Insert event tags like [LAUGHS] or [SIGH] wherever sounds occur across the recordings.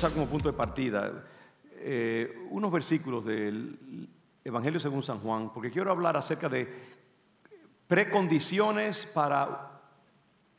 usar como punto de partida eh, unos versículos del Evangelio según San Juan, porque quiero hablar acerca de precondiciones para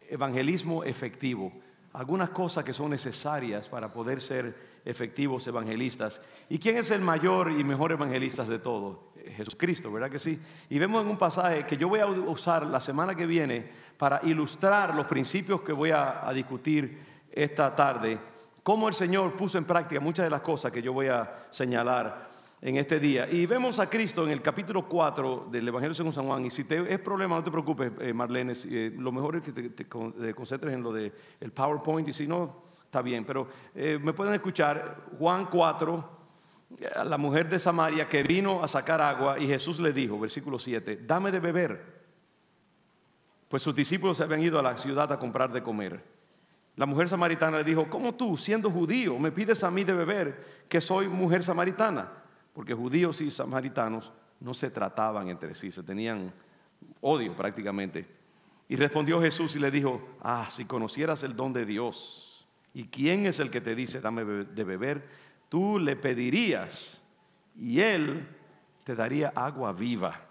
evangelismo efectivo, algunas cosas que son necesarias para poder ser efectivos evangelistas. ¿Y quién es el mayor y mejor evangelista de todos? Jesucristo, ¿verdad que sí? Y vemos en un pasaje que yo voy a usar la semana que viene para ilustrar los principios que voy a, discutir esta tarde, cómo el Señor puso en práctica muchas de las cosas que yo voy a señalar en este día. Y vemos a Cristo en el capítulo 4 del Evangelio según San Juan. Y si te, es problema, no te preocupes, eh, Marlene. Eh, lo mejor es que te, concentres en lo del PowerPoint y si no, está bien. Pero eh, me pueden escuchar Juan 4 la mujer de Samaria que vino a sacar agua y Jesús le dijo, versículo 7, dame de beber. Pues sus discípulos se habían ido a la ciudad a comprar de comer. La mujer samaritana le dijo, ¿cómo tú, siendo judío, me pides a mí de beber que soy mujer samaritana? Porque judíos y samaritanos no se trataban entre sí, se tenían odio prácticamente. Y respondió Jesús y le dijo, ah, si conocieras el don de Dios, ¿y quién es el que te dice, dame de beber? tú le pedirías y él te daría agua viva.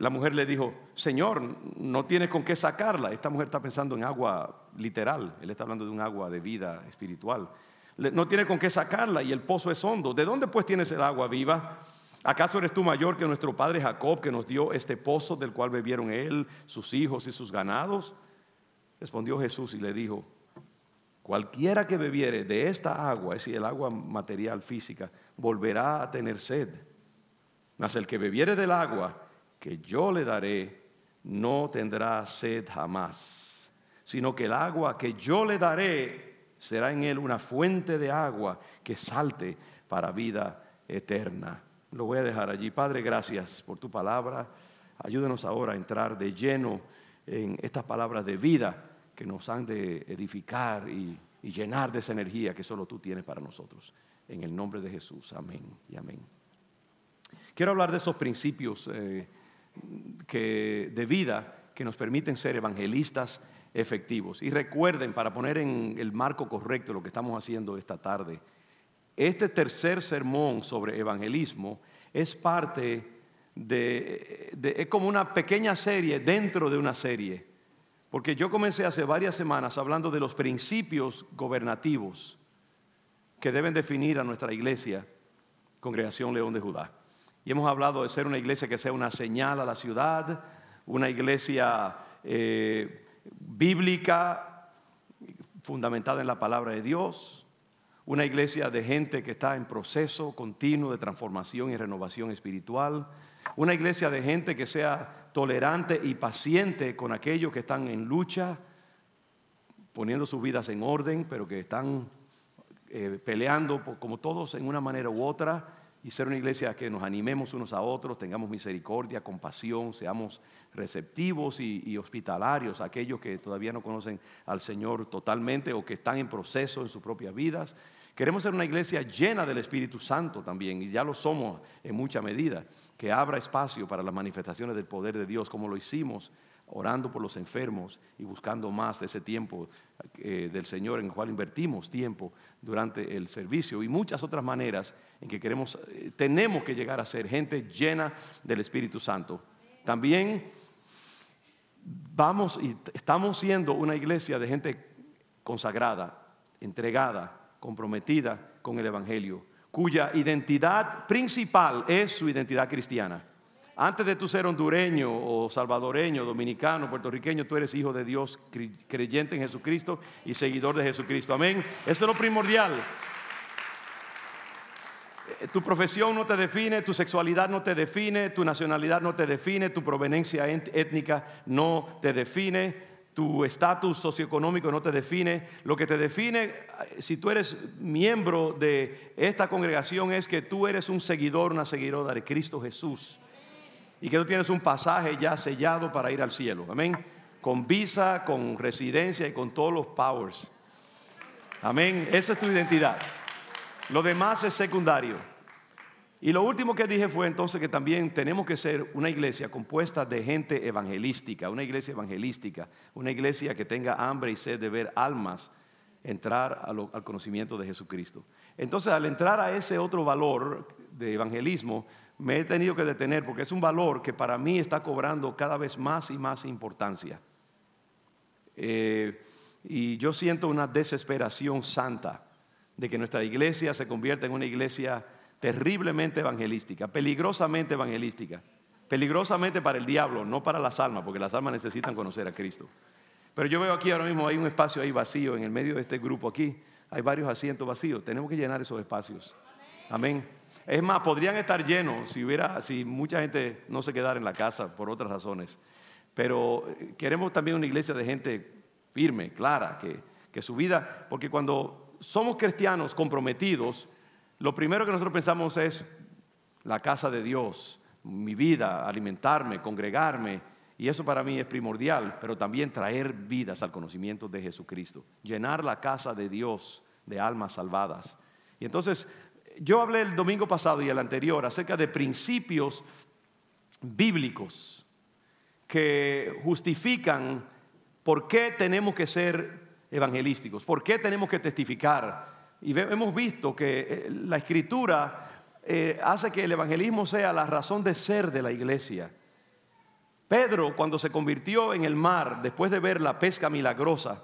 La mujer le dijo, Señor, no tienes con qué sacarla. Esta mujer está pensando en agua literal, él está hablando de un agua de vida espiritual. No tiene con qué sacarla y el pozo es hondo. ¿De dónde pues tienes el agua viva? ¿Acaso eres tú mayor que nuestro padre Jacob que nos dio este pozo del cual bebieron él, sus hijos y sus ganados? Respondió Jesús y le dijo, Cualquiera que bebiere de esta agua, es decir, el agua material física, volverá a tener sed. Mas el que bebiere del agua que yo le daré, no tendrá sed jamás, sino que el agua que yo le daré será en él una fuente de agua que salte para vida eterna. Lo voy a dejar allí. Padre, gracias por tu palabra. Ayúdenos ahora a entrar de lleno en estas palabras de vida que nos han de edificar y, llenar de esa energía que solo tú tienes para nosotros. En el nombre de Jesús, amén y amén. Quiero hablar de esos principios eh, que, de vida que nos permiten ser evangelistas efectivos. Y recuerden, para poner en el marco correcto lo que estamos haciendo esta tarde, este tercer sermón sobre evangelismo es parte de, es como una pequeña serie dentro de una serie porque yo comencé hace varias semanas hablando de los principios gobernativos que deben definir a nuestra iglesia, Congregación León de Judá. Hemos hablado de ser una iglesia que sea una señal a la ciudad, una iglesia eh, bíblica, fundamentada en la palabra de Dios, una iglesia de gente que está en proceso continuo de transformación y renovación espiritual, una iglesia de gente que sea tolerante y paciente con aquellos que están en lucha, poniendo sus vidas en orden, pero que están eh, peleando como todos en una manera u otra, y ser una iglesia que nos animemos unos a otros, tengamos misericordia, compasión, seamos receptivos y, hospitalarios a aquellos que todavía no conocen al Señor totalmente o que están en proceso en sus propias vidas. Queremos ser una iglesia llena del Espíritu Santo también, y ya lo somos en mucha medida que abra espacio para las manifestaciones del poder de Dios, como lo hicimos orando por los enfermos y buscando más de ese tiempo eh, del Señor en el cual invertimos tiempo durante el servicio y muchas otras maneras en que queremos, eh, tenemos que llegar a ser gente llena del Espíritu Santo. También vamos y estamos siendo una iglesia de gente consagrada, entregada, comprometida con el Evangelio cuya identidad principal es su identidad cristiana. Antes de tú ser hondureño o salvadoreño, dominicano, puertorriqueño, tú eres hijo de Dios, creyente en Jesucristo y seguidor de Jesucristo. Amén. Eso es lo primordial. Eh, tu profesión no te define, tu sexualidad no te define, tu nacionalidad no te define, tu proveniencia étnica no te define tu estatus socioeconómico no te define. Lo que te define, si tú eres miembro de esta congregación, es que tú eres un seguidor, una seguidora de Cristo Jesús. Y que tú tienes un pasaje ya sellado para ir al cielo. Amén. Con visa, con residencia y con todos los powers. Amén. Esa es tu identidad. Lo demás es secundario. Y lo último que dije fue entonces que también tenemos que ser una iglesia compuesta de gente evangelística, una iglesia evangelística, una iglesia que tenga hambre y sed de ver almas entrar al conocimiento de Jesucristo. Entonces, al entrar a ese otro valor de evangelismo, me he tenido que detener porque es un valor que para mí está cobrando cada vez más y más importancia. Eh, y yo siento una desesperación santa de que nuestra iglesia se convierta en una iglesia terriblemente evangelística, peligrosamente evangelística, peligrosamente para el diablo, no para las almas, porque las almas necesitan conocer a Cristo. Pero yo veo aquí ahora mismo hay un espacio ahí vacío en el medio de este grupo aquí, hay varios asientos vacíos, tenemos que llenar esos espacios. Amén. Es más, podrían estar llenos si hubiera, si mucha gente no se quedara en la casa por otras razones. Pero eh, queremos también una iglesia de gente firme, clara, que, que su vida, porque cuando somos cristianos comprometidos, lo primero que nosotros pensamos es la casa de Dios, mi vida, alimentarme, congregarme, y eso para mí es primordial, pero también traer vidas al conocimiento de Jesucristo, llenar la casa de Dios de almas salvadas. Y entonces, yo hablé el domingo pasado y el anterior acerca de principios bíblicos que justifican por qué tenemos que ser evangelísticos, por qué tenemos que testificar. Y hemos visto que eh, la escritura eh, hace que el evangelismo sea la razón de ser de la iglesia. Pedro, cuando se convirtió en el mar, después de ver la pesca milagrosa,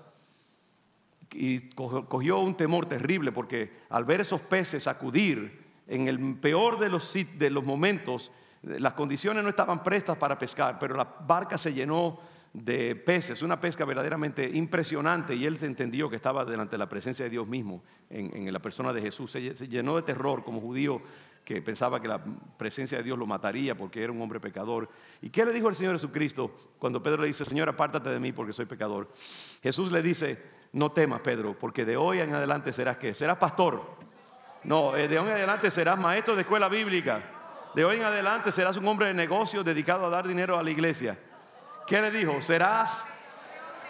y cogió un temor terrible, porque al ver esos peces acudir en el peor de los, de los momentos, las condiciones no estaban prestas para pescar, pero la barca se llenó de peces, una pesca verdaderamente impresionante, y él se entendió que estaba delante de la presencia de Dios mismo, en, la persona de Jesús. se, llenó de terror como judío que pensaba que la presencia de Dios lo mataría porque era un hombre pecador. ¿Y qué le dijo el Señor Jesucristo cuando Pedro le dice, Señor, apártate de mí porque soy pecador? Jesús le dice, no temas, Pedro, porque de hoy en adelante serás qué? Serás pastor. No, eh, de hoy en adelante serás maestro de escuela bíblica. De hoy en adelante serás un hombre de negocio dedicado a dar dinero a la iglesia. ¿Qué le dijo? Serás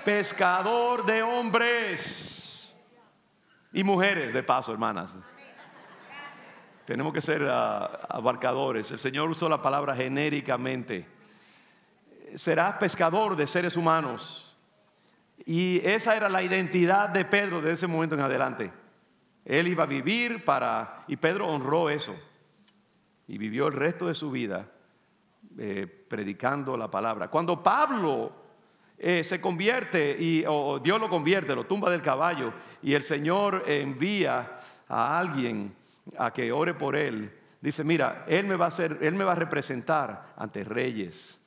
pescador de hombres y mujeres, de paso, hermanas. Tenemos que ser ah, abarcadores. El Señor usó la palabra genéricamente. Serás pescador de seres humanos. Y esa era la identidad de Pedro de ese momento en adelante. Él iba a vivir para... Y Pedro honró eso. Y vivió el resto de su vida eh, predicando la palabra. Cuando Pablo eh, se convierte, y, o Dios lo convierte, lo tumba del caballo, y el Señor envía a alguien a que ore por él, dice, mira, él me va a hacer, él me va a representar ante reyes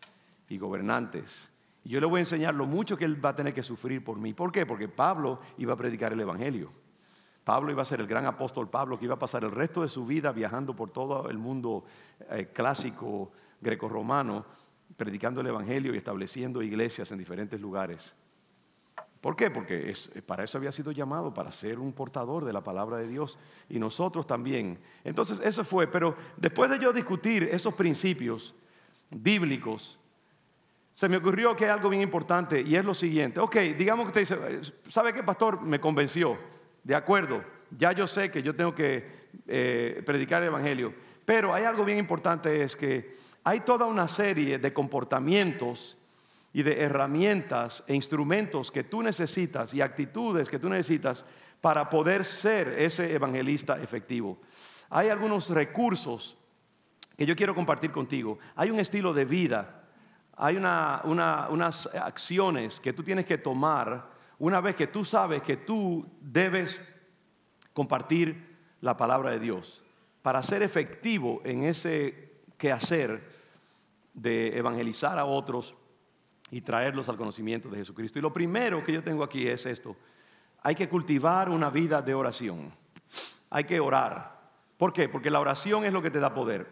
y gobernantes. Yo le voy a enseñar lo mucho que él va a tener que sufrir por mí. ¿Por qué? Porque Pablo iba a predicar el evangelio. Pablo iba a ser el gran apóstol Pablo que iba a pasar el resto de su vida viajando por todo el mundo eh, clásico greco-romano, predicando el evangelio y estableciendo iglesias en diferentes lugares. ¿Por qué? Porque para eso había sido llamado, para ser un portador de la palabra de Dios y nosotros también. Entonces eso fue, pero después de yo discutir esos principios bíblicos, se me ocurrió que hay algo bien importante y es lo siguiente. Ok, digamos que usted dice, ¿sabe qué, pastor? Me convenció. De acuerdo, ya yo sé que yo tengo que eh, predicar el Evangelio. Pero hay algo bien importante, es que hay toda una serie de comportamientos y de herramientas e instrumentos que tú necesitas y actitudes que tú necesitas para poder ser ese evangelista efectivo. Hay algunos recursos que yo quiero compartir contigo. Hay un estilo de vida, hay unas acciones que tú tienes que tomar una vez que tú sabes que tú debes compartir la palabra de Dios para ser efectivo en ese quehacer de evangelizar a otros y traerlos al conocimiento de Jesucristo. Y lo primero que yo tengo aquí es esto. Hay que cultivar una vida de oración. Hay que orar. ¿Por qué? Porque la oración es lo que te da poder.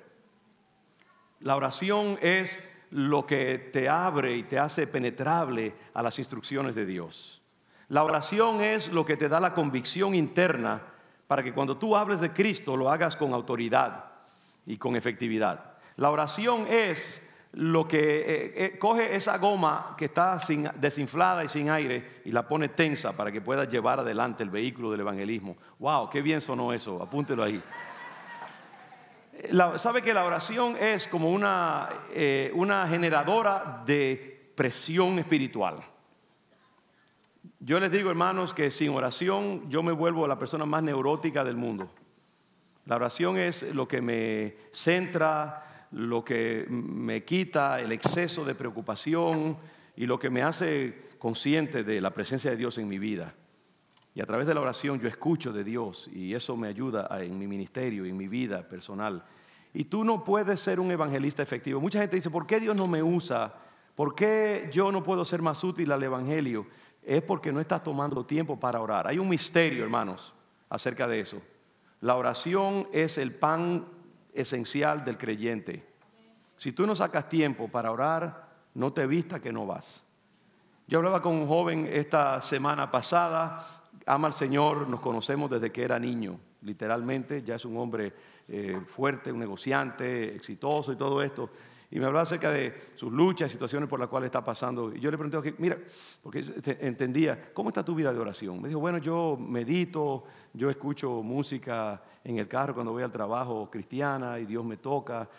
La oración es lo que te abre y te hace penetrable a las instrucciones de Dios. La oración es lo que te da la convicción interna para que cuando tú hables de Cristo lo hagas con autoridad y con efectividad. La oración es lo que eh, eh, coge esa goma que está desinflada y sin aire y la pone tensa para que pueda llevar adelante el vehículo del evangelismo. ¡Wow! ¡Qué bien sonó eso! Apúntelo ahí. ¿Sabe que la oración es como una, eh, una generadora de presión espiritual? Yo les digo, hermanos, que sin oración yo me vuelvo la persona más neurótica del mundo. La oración es lo que me centra, lo que me quita el exceso de preocupación y lo que me hace consciente de la presencia de Dios en mi vida. Y a través de la oración yo escucho de Dios y eso me ayuda en mi ministerio en mi vida personal. Y tú no puedes ser un evangelista efectivo. Mucha gente dice, ¿por qué Dios no me usa? ¿Por qué yo no puedo ser más útil al Evangelio? Es porque no estás tomando tiempo para orar. Hay un misterio, hermanos, acerca de eso. La oración es el pan esencial del creyente. Si tú no sacas tiempo para orar, no te vista que no vas. Yo hablaba con un joven esta semana pasada, ama al Señor, nos conocemos desde que era niño, literalmente, ya es un hombre eh, fuerte, un negociante, exitoso y todo esto. Y me hablaba acerca de sus luchas, situaciones por las cuales está pasando. Y yo le pregunté, mira, porque entendía, ¿cómo está tu vida de oración? Me dijo, bueno, yo medito, yo escucho música en el carro cuando voy al trabajo cristiana y Dios me toca.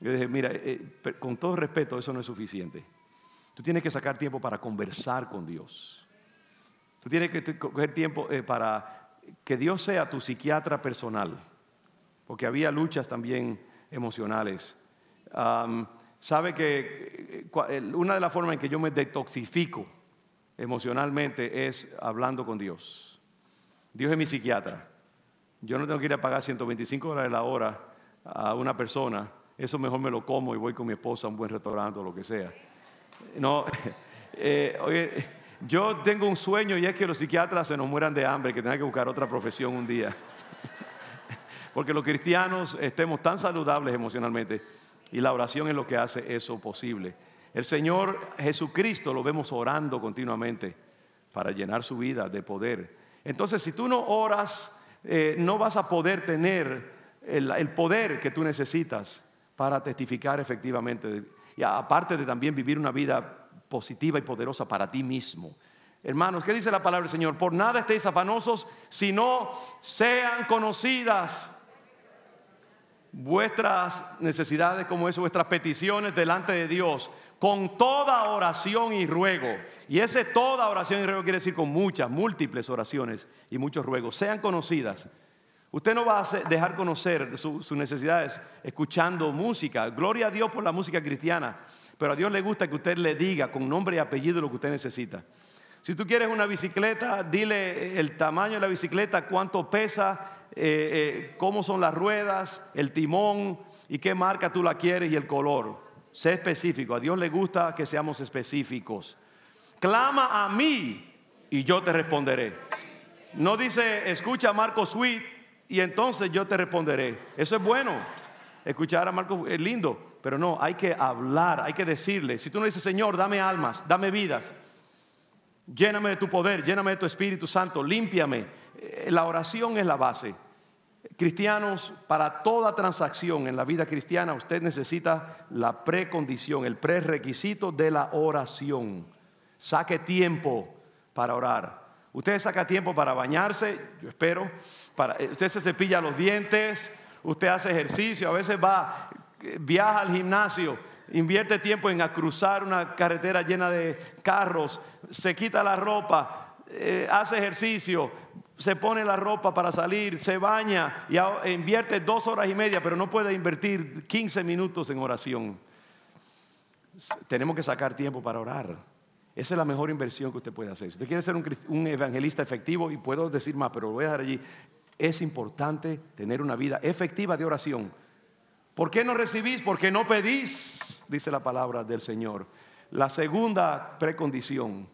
Yo dije, mira, eh, eh, con todo respeto, eso no es suficiente. Tú tienes que sacar tiempo para conversar con Dios. Tú tienes que coger tiempo eh, para que Dios sea tu psiquiatra personal, porque había luchas también emocionales sabe que eh, una de las formas en que yo me detoxifico emocionalmente es hablando con Dios. Dios es mi psiquiatra. Yo no tengo que ir a pagar 125 dólares la hora a una persona. Eso mejor me lo como y voy con mi esposa a un buen restaurante o lo que sea. No, [LAUGHS] eh, oye, yo tengo un sueño y es que los psiquiatras se nos mueran de hambre, que tengan que buscar otra profesión un día. [LAUGHS] Porque los cristianos estemos tan saludables emocionalmente y la oración es lo que hace eso posible. El Señor Jesucristo lo vemos orando continuamente para llenar su vida de poder. Entonces, si tú no oras, eh, no vas a poder tener el, poder que tú necesitas para testificar efectivamente. Y aparte de también vivir una vida positiva y poderosa para ti mismo. Hermanos, ¿qué dice la palabra del Señor? Por nada estéis afanosos, sino sean conocidas vuestras necesidades como eso, vuestras peticiones delante de Dios, con toda oración y ruego. Y ese toda oración y ruego quiere decir con muchas, múltiples oraciones y muchos ruegos, sean conocidas. Usted no va a dejar conocer sus necesidades escuchando música. Gloria a Dios por la música cristiana. Pero a Dios le gusta que usted le diga con nombre y apellido lo que usted necesita. Si tú quieres una bicicleta, dile el tamaño de la bicicleta, cuánto pesa, eh, eh, cómo son las ruedas, el timón y qué marca tú la quieres y el color. Sé específico. A Dios le gusta que seamos específicos. Clama a mí y yo te responderé. No dice, escucha a Marco Sweet y entonces yo te responderé. Eso es bueno. Escuchar a Marco es lindo, pero no, hay que hablar, hay que decirle. Si tú no dices, Señor, dame almas, dame vidas, lléname de tu poder, lléname de tu Espíritu Santo, límpiame eh, la oración es la base. Cristianos, para toda transacción en la vida cristiana, usted necesita la precondición, el prerequisito de la oración. Saque tiempo para orar. Usted saca tiempo para bañarse, yo espero. Para, eh, usted se cepilla los dientes, usted hace ejercicio, a veces va, viaja al gimnasio, invierte tiempo en cruzar una carretera llena de carros, se quita la ropa, hace ejercicio, se pone la ropa para salir, se baña y invierte dos horas y media, pero no puede invertir 15 minutos en oración. Tenemos que sacar tiempo para orar. Esa es la mejor inversión que usted puede hacer. Si usted quiere ser un, evangelista efectivo, y puedo decir más, pero lo voy a dejar allí, es importante tener una vida efectiva de oración. ¿Por qué no recibís? Porque no pedís, dice la palabra del Señor. La segunda precondición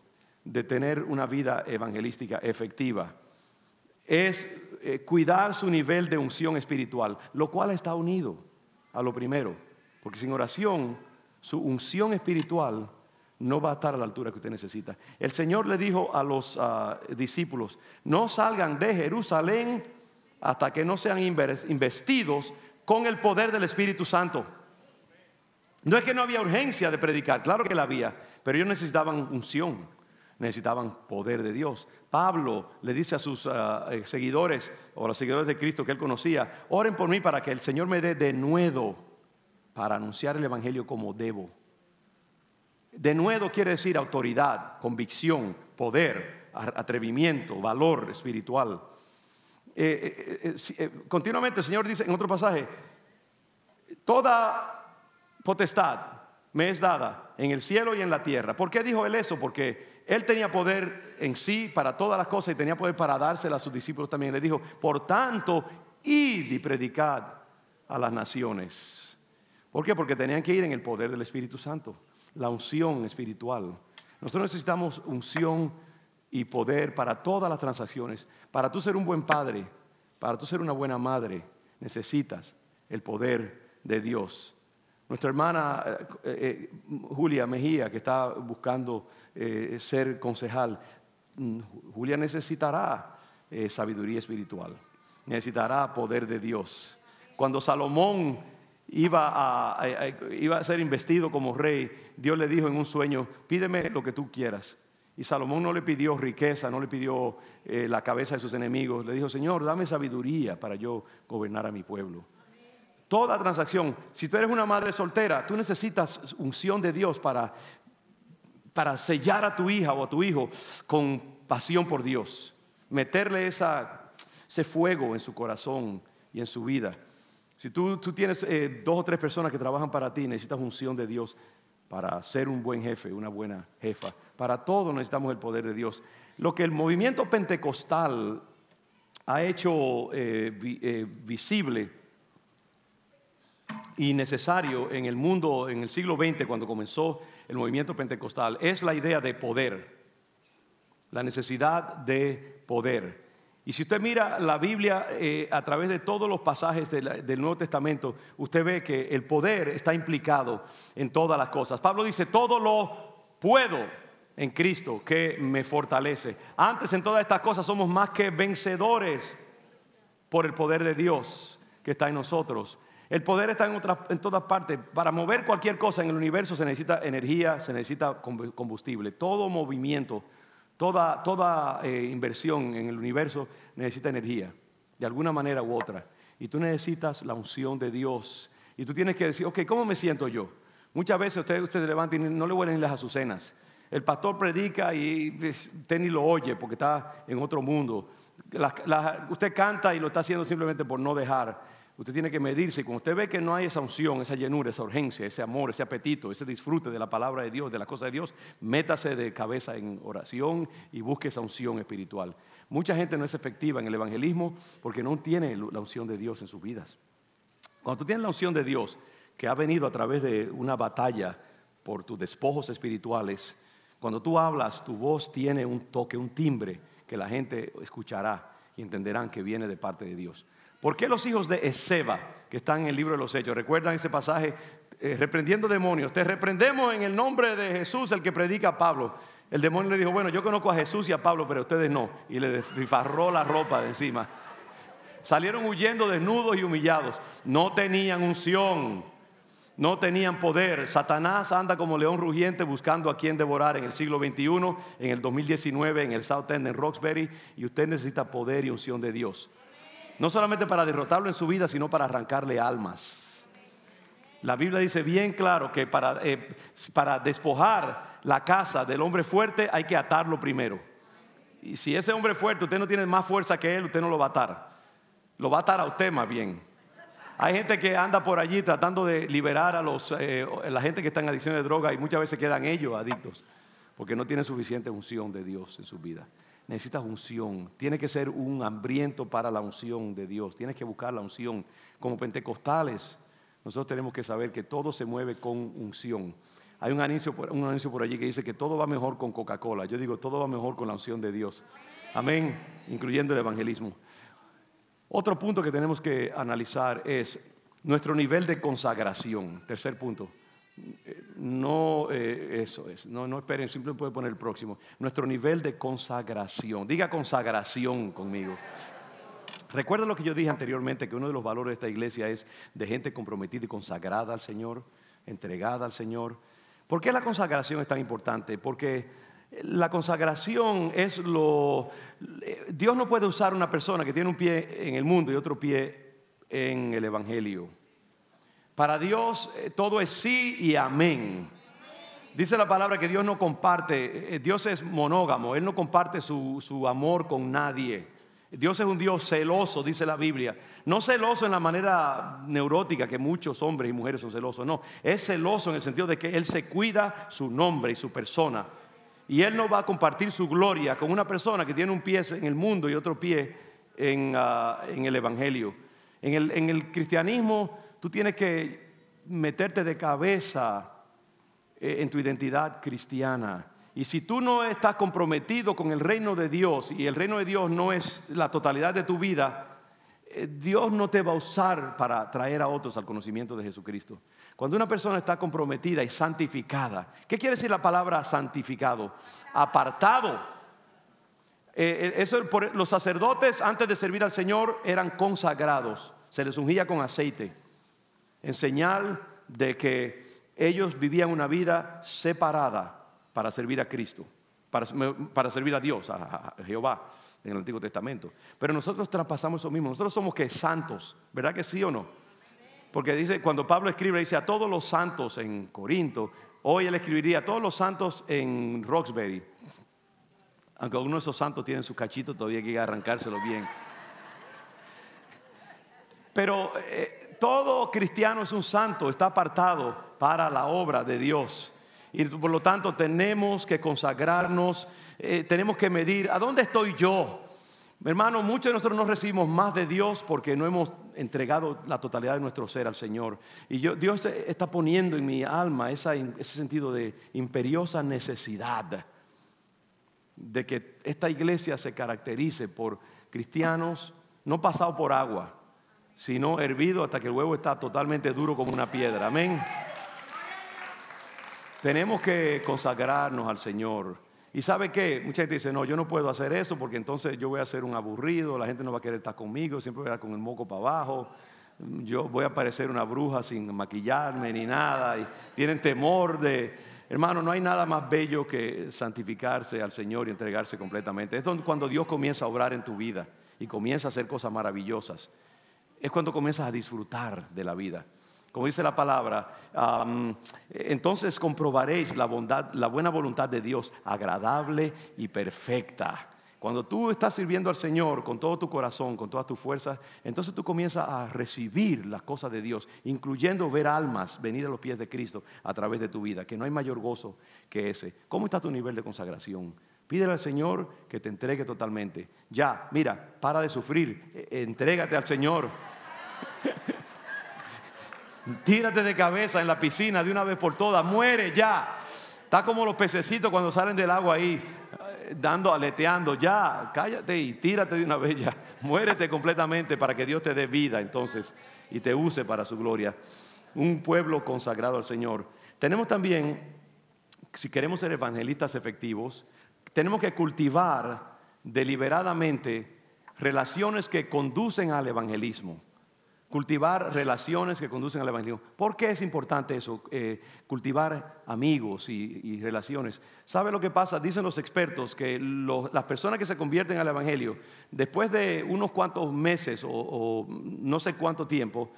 de tener una vida evangelística efectiva es eh, cuidar su nivel de unción espiritual, lo cual está unido a lo primero, porque sin oración su unción espiritual no va a estar a la altura que usted necesita. El Señor le dijo a los ah, discípulos, no salgan de Jerusalén hasta que no sean investidos con el poder del Espíritu Santo. No es que no había urgencia de predicar, claro que la había, pero ellos necesitaban unción necesitaban poder de Dios. Pablo le dice a sus ah, eh, seguidores o a los seguidores de Cristo que él conocía, oren por mí para que el Señor me dé de nuevo para anunciar el Evangelio como debo. De nuevo quiere decir autoridad, convicción, poder, atrevimiento, valor espiritual. Eh, continuamente el Señor dice en otro pasaje, toda potestad me es dada en el cielo y en la tierra. ¿Por qué dijo él eso? Porque él tenía poder en sí para todas las cosas y tenía poder para dársela a sus discípulos también. Le dijo, por tanto, id y predicad a las naciones. ¿Por qué? Porque tenían que ir en el poder del Espíritu Santo, la unción espiritual. Nosotros necesitamos unción y poder para todas las transacciones. Para tú ser un buen padre, para tú ser una buena madre, necesitas el poder de Dios. Nuestra hermana eh, eh, Julia Mejía, que está buscando eh, ser concejal, mm, Julia necesitará sabiduría espiritual, necesitará poder de Dios. Cuando Salomón iba a, iba a ser investido como rey, Dios le dijo en un sueño, pídeme lo que tú quieras. Y Salomón no le pidió riqueza, no le pidió la cabeza de sus enemigos, le dijo, Señor, dame sabiduría para yo gobernar a mi pueblo. Toda transacción. Si tú eres una madre soltera, tú necesitas unción de Dios para, para sellar a tu hija o a tu hijo con pasión por Dios. Meterle ese fuego en su corazón y en su vida. Si tú, tú tienes eh, dos o tres personas que trabajan para ti, necesitas unción de Dios para ser un buen jefe, una buena jefa. Para todo necesitamos el poder de Dios. Lo que el movimiento pentecostal ha hecho eh, eh, visible y necesario en el mundo en el siglo XX, cuando comenzó el movimiento pentecostal, es la idea de poder, la necesidad de poder. Y si usted mira la Biblia eh, a través de todos los pasajes del Nuevo Testamento, usted ve que el poder está implicado en todas las cosas. Pablo dice, todo lo puedo en Cristo que me fortalece. Antes en todas estas cosas somos más que vencedores por el poder de Dios que está en nosotros. El poder está en, en todas partes. Para mover cualquier cosa en el universo se necesita energía, se necesita combustible. Todo movimiento, toda, toda eh, inversión en el universo necesita energía, de alguna manera u otra. Y tú necesitas la unción de Dios. Y tú tienes que decir, ok, ¿cómo me siento yo? Muchas veces usted, usted se levanta y no le huelen las azucenas. El pastor predica y usted ni lo oye porque está en otro mundo. usted canta y lo está haciendo simplemente por no dejar. Usted tiene que medirse. Cuando usted ve que no hay esa unción, esa llenura, esa urgencia, ese amor, ese apetito, ese disfrute de la palabra de Dios, de la cosa de Dios, métase de cabeza en oración y busque esa unción espiritual. Mucha gente no es efectiva en el evangelismo porque no tiene la unción de Dios en sus vidas. Cuando tú tienes la unción de Dios, que ha venido a través de una batalla por tus despojos espirituales, cuando tú hablas, tu voz tiene un toque, un timbre que la gente escuchará y entenderán que viene de parte de Dios. ¿Por qué los hijos de Ezeba, que están en el libro de los Hechos, recuerdan ese pasaje, eh, reprendiendo demonios? Te reprendemos en el nombre de Jesús, el que predica a Pablo. El demonio le dijo, bueno, yo conozco a Jesús y a Pablo, pero ustedes no. Y le desfarró la ropa de encima. Salieron huyendo desnudos y humillados. No tenían unción, no tenían poder. Satanás anda como león rugiente buscando a quien devorar en el siglo XXI, en el 2019, en el South End, en Roxbury. Y usted necesita poder y unción de Dios. No solamente para derrotarlo en su vida, sino para arrancarle almas. La Biblia dice bien claro que para, eh, para despojar la casa del hombre fuerte hay que atarlo primero. Y si ese hombre fuerte usted no tiene más fuerza que él, usted no lo va a atar. Lo va a atar a usted más bien. Hay gente que anda por allí tratando de liberar a los, eh, la gente que está en adicción de droga y muchas veces quedan ellos adictos porque no tienen suficiente unción de Dios en su vida necesitas unción. Tiene que ser un hambriento para la unción de Dios. Tienes que buscar la unción. Como pentecostales, nosotros tenemos que saber que todo se mueve con unción. Hay un anuncio, un anuncio por allí que dice que todo va mejor con Coca-Cola. Yo digo, todo va mejor con la unción de Dios. Amén, incluyendo el evangelismo. Otro punto que tenemos que analizar es nuestro nivel de consagración. Tercer punto. No, eh, eso es, no, no esperen, simplemente puede poner el próximo. Nuestro nivel de consagración. Diga consagración conmigo. Recuerda lo que yo dije anteriormente, que uno de los valores de esta iglesia es de gente comprometida y consagrada al Señor, entregada al Señor. ¿Por qué la consagración es tan importante? Porque la consagración es lo... Dios no puede usar una persona que tiene un pie en el mundo y otro pie en el Evangelio. Para Dios eh, todo es sí y amén. Dice la palabra que Dios no comparte, eh, Dios es monógamo, Él no comparte su, su amor con nadie. Dios es un Dios celoso, dice la Biblia. No celoso en la manera neurótica que muchos hombres y mujeres son celosos, no. Es celoso en el sentido de que Él se cuida su nombre y su persona. Y Él no va a compartir su gloria con una persona que tiene un pie en el mundo y otro pie en, ah, el Evangelio. En el, en el, cristianismo tú tienes que meterte de cabeza eh, en tu identidad cristiana. Y si tú no estás comprometido con el reino de Dios y el reino de Dios no es la totalidad de tu vida, eh, Dios no te va a usar para traer a otros al conocimiento de Jesucristo. Cuando una persona está comprometida y santificada, ¿qué quiere decir la palabra santificado? Apartado. Eh, eso, los sacerdotes antes de servir al Señor eran consagrados, se les ungía con aceite, en señal de que ellos vivían una vida separada para servir a Cristo, para, servir a Dios, a, Jehová en el Antiguo Testamento. Pero nosotros traspasamos eso mismo. Nosotros somos que santos, ¿verdad que sí o no? Porque dice, cuando Pablo escribe, dice a todos los santos en Corinto, hoy él escribiría a todos los santos en Roxbury. Aunque algunos de esos santos tienen sus cachitos, todavía hay que arrancárselo bien. Pero eh, todo cristiano es un santo, está apartado para la obra de Dios. Y por lo tanto tenemos que consagrarnos, eh, tenemos que medir, ¿a dónde estoy yo? Hermano, muchos de nosotros no recibimos más de Dios porque no hemos entregado la totalidad de nuestro ser al Señor. Y yo, Dios está poniendo en mi alma ese sentido de imperiosa necesidad de que esta iglesia se caracterice por cristianos no pasados por agua, sino hervido hasta que el huevo está totalmente duro como una piedra. Amén. Tenemos que consagrarnos al Señor. Y sabe qué, mucha gente dice, no, yo no puedo hacer eso porque entonces yo voy a ser un aburrido, la gente no va a querer estar conmigo, siempre voy a estar con el moco para abajo, yo voy a parecer una bruja sin maquillarme ni nada, y tienen temor de, hermano, no hay nada más bello que santificarse al Señor y entregarse completamente. Es cuando Dios comienza a obrar en tu vida y comienza a hacer cosas maravillosas. Es cuando comienzas a disfrutar de la vida como dice la palabra, entonces comprobaréis la bondad, la buena voluntad de Dios, agradable y perfecta. Cuando tú estás sirviendo al Señor con todo tu corazón, con todas tus fuerzas, entonces tú comienzas a recibir las cosas de Dios, incluyendo ver almas venir a los pies de Cristo a través de tu vida, que no hay mayor gozo que ese. ¿Cómo está tu nivel de consagración? Pídele al Señor que te entregue totalmente. Ya, mira, para de sufrir, e, entrégate al Señor. Tírate de cabeza en la piscina de una vez por todas, muere ya. Está como los pececitos cuando salen del agua ahí, eh, dando, aleteando, ya, cállate y tírate de una vez ya. [LAUGHS] Muérete completamente para que Dios te dé vida entonces y te use para su gloria. Un pueblo consagrado al Señor. Tenemos también, si queremos ser evangelistas efectivos, tenemos que cultivar deliberadamente relaciones que conducen al evangelismo cultivar relaciones que conducen al Evangelio. ¿Por qué es importante eso? Eh, cultivar amigos y, relaciones. ¿Sabe lo que pasa? Dicen los expertos que las personas que se convierten al Evangelio, después de unos cuantos meses o, no sé cuánto tiempo,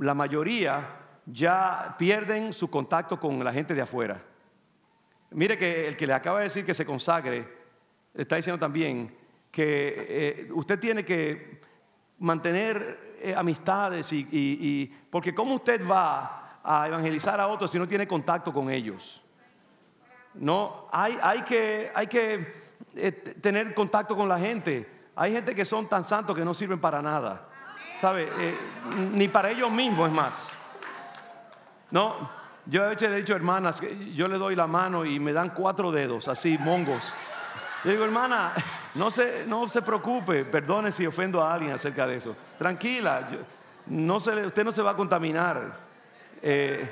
la mayoría ya pierden su contacto con la gente de afuera. Mire que el que le acaba de decir que se consagre, está diciendo también que eh, usted tiene que mantener eh, amistades y, porque cómo usted va a evangelizar a otros si no tiene contacto con ellos. No, hay, hay que, hay que eh, tener contacto con la gente. Hay gente que son tan santos que no sirven para nada. ¿Sabe? Eh, ni para ellos mismos es más. No, yo he dicho hermanas, yo le doy la mano y me dan cuatro dedos, así, mongos. Yo digo, hermana, no se, no se preocupe, perdone si ofendo a alguien acerca de eso. Tranquila, usted no se va a contaminar. Eh,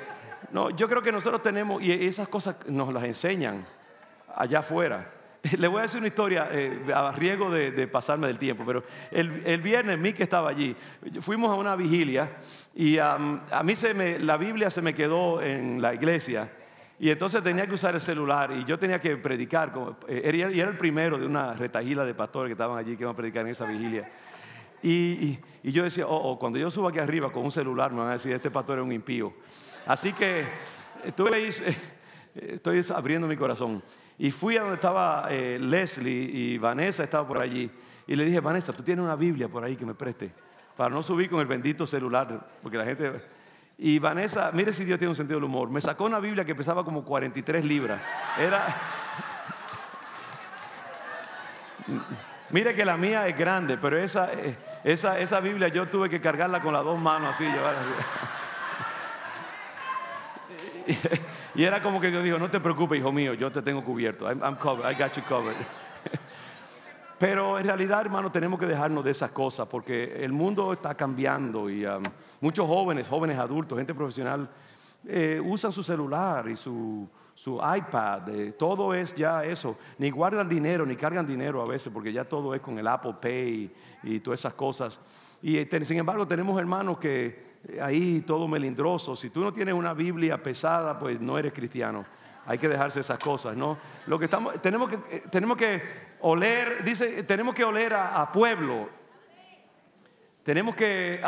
no, yo creo que nosotros tenemos, y esas cosas nos las enseñan allá afuera. [LAUGHS] Le voy a decir una historia eh, a riesgo de, pasarme del tiempo, pero el, el viernes que estaba allí. Fuimos a una vigilia y a mí se me, la Biblia se me quedó en la iglesia y entonces tenía que usar el celular y yo tenía que predicar. Eh, y era el primero de una retajila de pastores que estaban allí que iban a predicar en esa vigilia. Y, yo decía, oh, oh, cuando yo subo aquí arriba con un celular me van a decir, este pastor es un impío. Así que estuve ahí Estoy abriendo mi corazón. Y fui a donde estaba eh, Leslie y Vanessa estaba por allí. Y le dije, Vanessa, tú tienes una Biblia por ahí que me preste. Para no subir con el bendito celular. Porque la gente... Y Vanessa, mire si Dios tiene un sentido del humor. Me sacó una Biblia que pesaba como 43 libras. Era... Mire que la mía es grande, pero esa, eh, esa, esa Biblia yo tuve que cargarla con las dos manos así. [LAUGHS] Y era como que Dios dijo, no te preocupes, hijo mío, yo te tengo cubierto. I'm, covered, I got you covered. Pero en realidad, hermano, tenemos que dejarnos de esas cosas porque el mundo está cambiando y um, muchos jóvenes, jóvenes adultos, gente profesional, eh, usan su celular y su, su iPad, eh, todo es ya eso. Ni guardan dinero, ni cargan dinero a veces porque ya todo es con el Apple Pay y, todas esas cosas. Y eh, sin embargo, tenemos hermanos que ahí todo melindroso. Si tú no tienes una Biblia pesada, pues no eres cristiano. Hay que dejarse esas cosas, ¿no? Lo que estamos, tenemos que, eh, tenemos que oler, dice, tenemos que oler a, pueblo. Tenemos que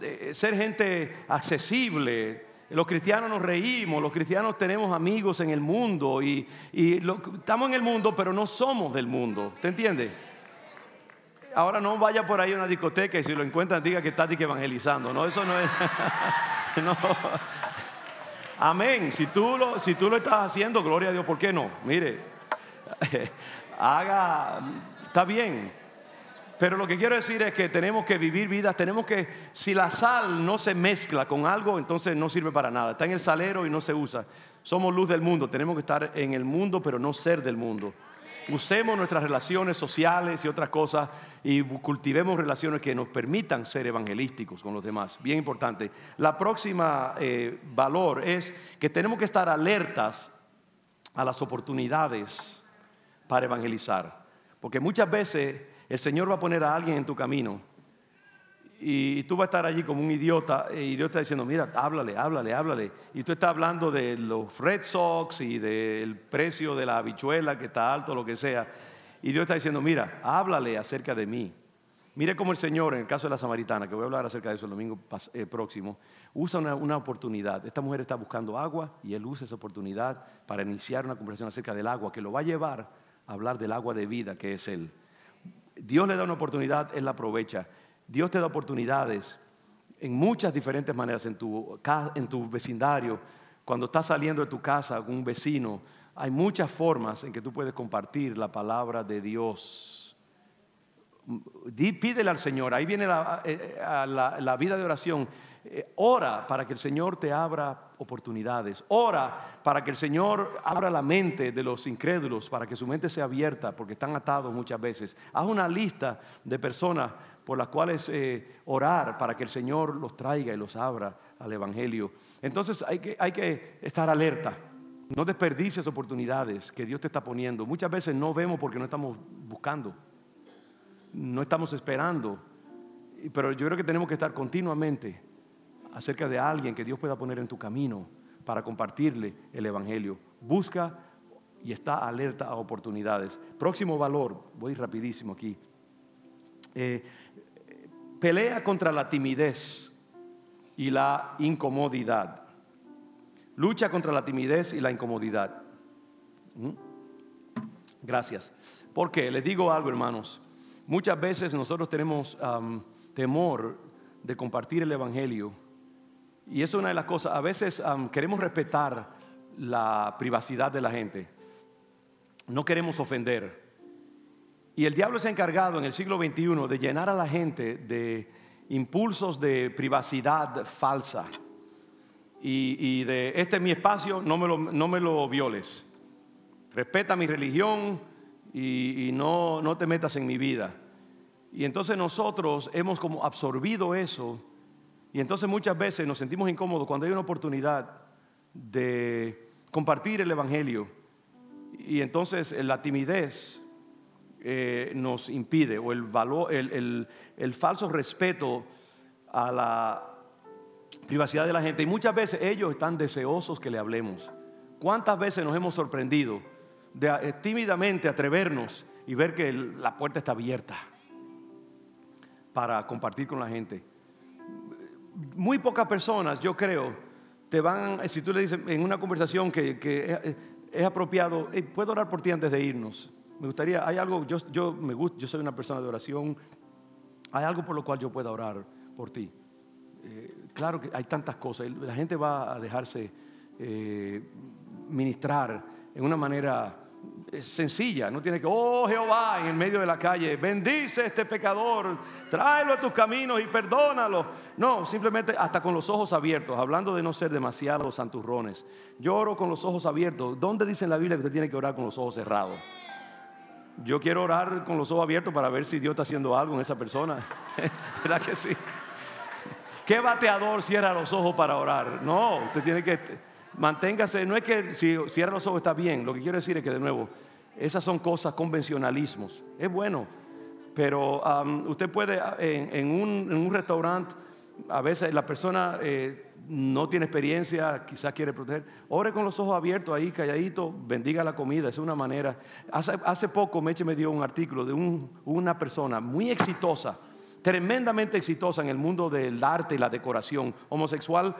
eh, ser gente accesible. Los cristianos nos reímos, los cristianos tenemos amigos en el mundo y, estamos en el mundo, pero no somos del mundo. ¿Te entiendes? ahora no vaya por ahí a una discoteca y si lo encuentran diga que está evangelizando. No, eso no es. [LAUGHS] Amén. Si tú, lo, si tú lo estás haciendo, gloria a Dios, ¿por qué no? Mire, [LAUGHS] haga, está bien. Pero lo que quiero decir es que tenemos que vivir vidas, tenemos que, si la sal no se mezcla con algo, entonces no sirve para nada. Está en el salero y no se usa. Somos luz del mundo, tenemos que estar en el mundo, pero no ser del mundo usemos nuestras relaciones sociales y otras cosas y cultivemos relaciones que nos permitan ser evangelísticos con los demás. Bien importante. La próxima eh, valor es que tenemos que estar alertas a las oportunidades para evangelizar. Porque muchas veces el Señor va a poner a alguien en tu camino y tú vas a estar allí como un idiota y Dios está diciendo, mira, háblale, háblale, háblale. Y tú estás hablando de los Red Sox y del precio de la habichuela que está alto, lo que sea. Y Dios está diciendo, mira, háblale acerca de mí. Mire cómo el Señor, en el caso de la samaritana, que voy a hablar acerca de eso el domingo eh, próximo, usa una, oportunidad. Esta mujer está buscando agua y él usa esa oportunidad para iniciar una conversación acerca del agua, que lo va a llevar a hablar del agua de vida que es Él. Dios le da una oportunidad, Él la aprovecha. Dios te da oportunidades en muchas diferentes maneras en tu, en tu vecindario, cuando estás saliendo de tu casa un vecino, hay muchas formas en que tú puedes compartir la palabra de Dios. pídele al Señor, ahí viene la, eh, la vida de oración. Eh, ora para que el Señor te abra oportunidades. Ora para que el Señor abra la mente de los incrédulos, para que su mente sea abierta, porque están atados muchas veces. Haz una lista de personas por las cuales eh, orar para que el Señor los traiga y los abra al Evangelio. Entonces hay que estar alerta. No desperdicies oportunidades que Dios te está poniendo. Muchas veces no vemos porque no estamos buscando. No estamos esperando. Pero yo creo que tenemos que estar continuamente acerca de alguien que Dios pueda poner en tu camino para compartirle el Evangelio. Busca y está alerta a oportunidades. Próximo valor, voy rapidísimo aquí. Eh, pelea contra la timidez y la incomodidad. Lucha contra la timidez y la incomodidad. ¿Mm? Gracias. Porque les digo algo, hermanos. Muchas veces nosotros tenemos temor de compartir el Evangelio y eso es una de las cosas. A veces queremos respetar la privacidad de la gente. No queremos ofender. Y el diablo se ha encargado en el siglo XXI de llenar a la gente de impulsos de privacidad falsa. Y, de este es mi espacio, no me lo, no me lo violes. Respeta mi religión y, no, no te metas en mi vida. Y entonces nosotros hemos como absorbido eso y entonces muchas veces nos sentimos incómodos cuando hay una oportunidad de compartir el Evangelio. Y entonces eh, la timidez eh, nos impide, o el, valor, el, el falso respeto a la privacidad de la gente. Y muchas veces ellos están deseosos que le hablemos. ¿Cuántas veces nos hemos sorprendido de eh, tímidamente atrevernos y ver que la puerta está abierta para compartir con la gente? muy pocas personas, yo creo, te van, si tú le dices en una conversación que, eh, es apropiado, eh, puedo orar por ti antes de irnos. Me gustaría, hay algo, yo, yo, me gusta, yo soy una persona de oración, hay algo por lo cual yo pueda orar por ti. Eh, claro que hay tantas cosas, la gente va a dejarse eh, ministrar en una manera sencilla, no tiene que, oh Jehová, en el medio de la calle, bendice a este pecador, tráelo a tus caminos y perdónalo. No, simplemente hasta con los ojos abiertos, hablando de no ser demasiados santurrones. Yo oro con los ojos abiertos. ¿Dónde dice en la Biblia que usted tiene que orar con los ojos cerrados? Yo quiero orar con los ojos abiertos para ver si Dios está haciendo algo en esa persona. [LAUGHS] ¿Verdad que sí? ¿Qué bateador cierra los ojos para orar? No, usted tiene que manténgase, no es que si cierra los ojos está bien, lo que quiero decir es que de nuevo, esas son cosas, convencionalismos, es bueno, pero usted puede en, un, restaurante, a veces la persona eh, no tiene experiencia, quizás quiere proteger, ore con los ojos abiertos ahí, calladito, bendiga la comida, es una manera. Hace poco Meche me dio un artículo de una persona muy exitosa, tremendamente exitosa en el mundo del arte y la decoración, homosexual,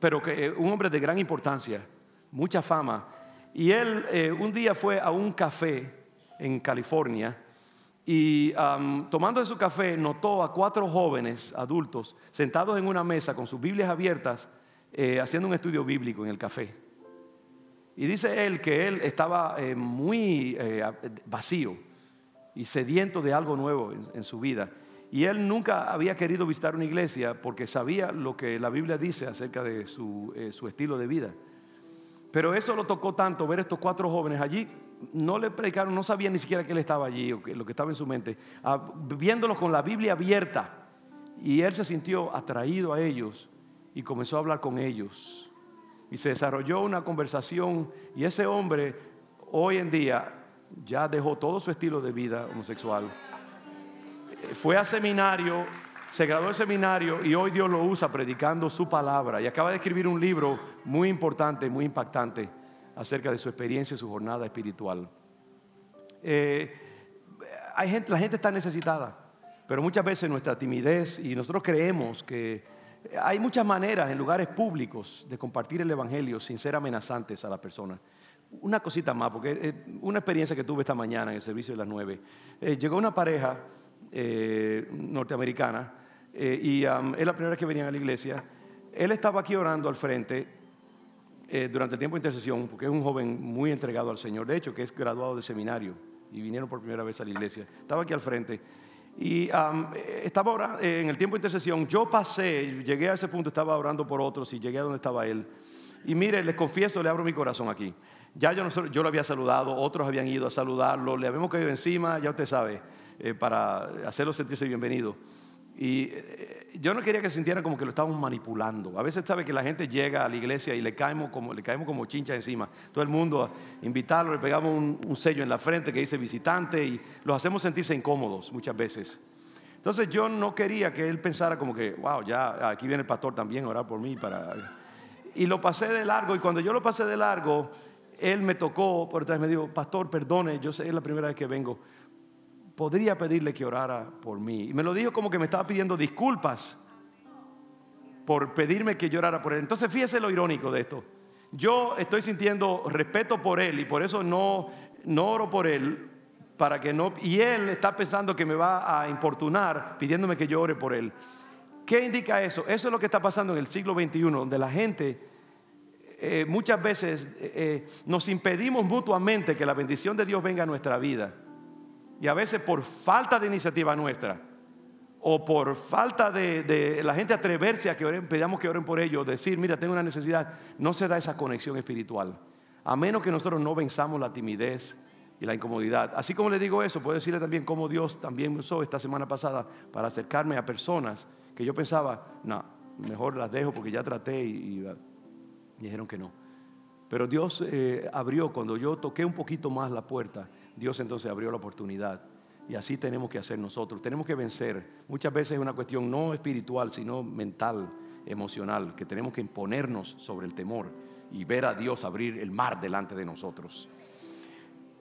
pero que eh, un hombre de gran importancia, mucha fama. Y él eh, un día fue a un café en California y tomando de su café notó a cuatro jóvenes adultos sentados en una mesa con sus Biblias abiertas eh, haciendo un estudio bíblico en el café. Y dice él que él estaba muy vacío y sediento de algo nuevo en su vida. Y él nunca había querido visitar una iglesia porque sabía lo que la Biblia dice acerca de su, eh, estilo de vida. Pero eso lo tocó tanto ver estos cuatro jóvenes allí. No le predicaron, no sabían ni siquiera que él estaba allí o lo que estaba en su mente. Ah, viéndolos con la Biblia abierta. Y él se sintió atraído a ellos y comenzó a hablar con ellos. Y se desarrolló una conversación. Y ese hombre hoy en día ya dejó todo su estilo de vida homosexual fue a seminario, se graduó de seminario y hoy Dios lo usa predicando su palabra y acaba de escribir un libro muy importante, muy impactante acerca de su experiencia y su jornada espiritual. Eh, la gente está necesitada, pero muchas veces nuestra timidez y nosotros creemos que hay muchas maneras en lugares públicos de compartir el Evangelio sin ser amenazantes a la persona. Una cosita más, porque una experiencia que tuve esta mañana en el servicio de las nueve. Eh, llegó una pareja eh, norteamericana, eh, y es la primera vez que venían a la iglesia. Él estaba aquí orando al frente eh, durante el tiempo de intercesión, porque es un joven muy entregado al Señor, de hecho, que es graduado de seminario, y vinieron por primera vez a la iglesia. Estaba aquí al frente. Y estaba orando, en el tiempo de intercesión, yo pasé, llegué a ese punto, estaba orando por otros y llegué a donde estaba él. Y mire, les confieso, le abro mi corazón aquí. Ya yo, yo lo había saludado, otros habían ido a saludarlo, le habíamos caído encima, ya usted sabe. Eh, para hacerlo sentirse bienvenido. Y eh, yo no quería que sintieran como que lo estábamos manipulando. A veces sabe que la gente llega a la iglesia y le caemos como, le caemos como chincha encima. Todo el mundo a invitarlo, le pegamos un, sello en la frente que dice visitante y los hacemos sentirse incómodos muchas veces. Entonces yo no quería que él pensara como que, wow, ya aquí viene el pastor también a orar por mí. Para... Y lo pasé de largo y cuando yo lo pasé de largo, él me tocó por detrás y me dijo, pastor, perdone, yo sé, es la primera vez que vengo podría pedirle que orara por mí. Y me lo dijo como que me estaba pidiendo disculpas por pedirme que yo orara por él. Entonces fíjese lo irónico de esto. Yo estoy sintiendo respeto por él y por eso no, no oro por él para que no y él está pensando que me va a importunar pidiéndome que yo ore por él. ¿Qué indica eso? Eso es lo que está pasando en el siglo XXI, donde la gente eh, muchas veces eh, eh, nos impedimos mutuamente que la bendición de Dios venga a nuestra vida. Y a veces por falta de iniciativa nuestra o por falta de, la gente atreverse a que oren, pedamos que oren por ellos, decir, mira, tengo una necesidad, no se da esa conexión espiritual. A menos que nosotros no venzamos la timidez y la incomodidad. Así como le digo eso, puedo decirle también cómo Dios también usó esta semana pasada para acercarme a personas que yo pensaba, no, mejor las dejo porque ya traté y, dijeron que no. Pero Dios eh, abrió, cuando yo toqué un poquito más la puerta, Dios entonces abrió la oportunidad. Y así tenemos que hacer nosotros. Tenemos que vencer. Muchas veces es una cuestión no espiritual, sino mental, emocional, que tenemos que imponernos sobre el temor y ver a Dios abrir el mar delante de nosotros.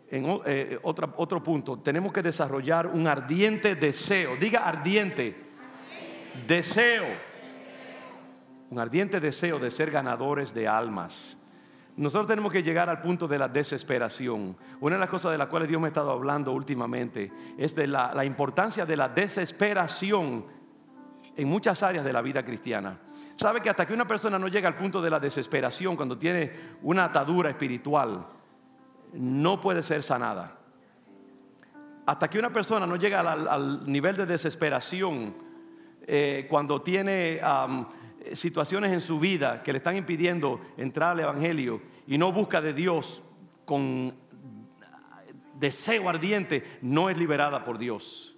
En eh, otro punto, tenemos que desarrollar un ardiente deseo. Diga ardiente. Deseo. Un ardiente deseo de ser ganadores de almas. nosotros tenemos que llegar al punto de la desesperación. Una de las cosas de las cuales Dios me ha estado hablando últimamente es de la, importancia de la desesperación en muchas áreas de la vida cristiana. Sabe que hasta que una persona no llega al punto de la desesperación, cuando tiene una atadura espiritual, no puede ser sanada. Hasta que una persona no llega al, nivel de desesperación, eh, cuando tiene situaciones en su vida que le están impidiendo entrar al Evangelio y no busca de Dios con deseo ardiente, no es liberada por Dios.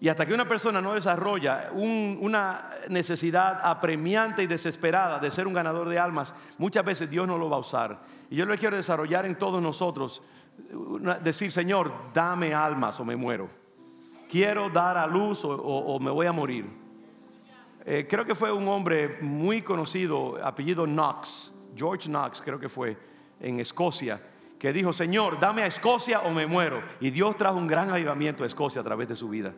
Y hasta que una persona no desarrolla una necesidad apremiante y desesperada de ser un ganador de almas, muchas veces Dios no lo va a usar. Y yo lo quiero desarrollar en todos nosotros. Decir, Señor, dame almas o me muero. Quiero dar a luz o, me voy a morir. Eh, creo que fue un hombre muy conocido, apellido Knox, George Knox, creo que fue, en Escocia, que dijo, Señor, dame a Escocia o me muero. Y Dios trajo un gran avivamiento a Escocia a través de su vida.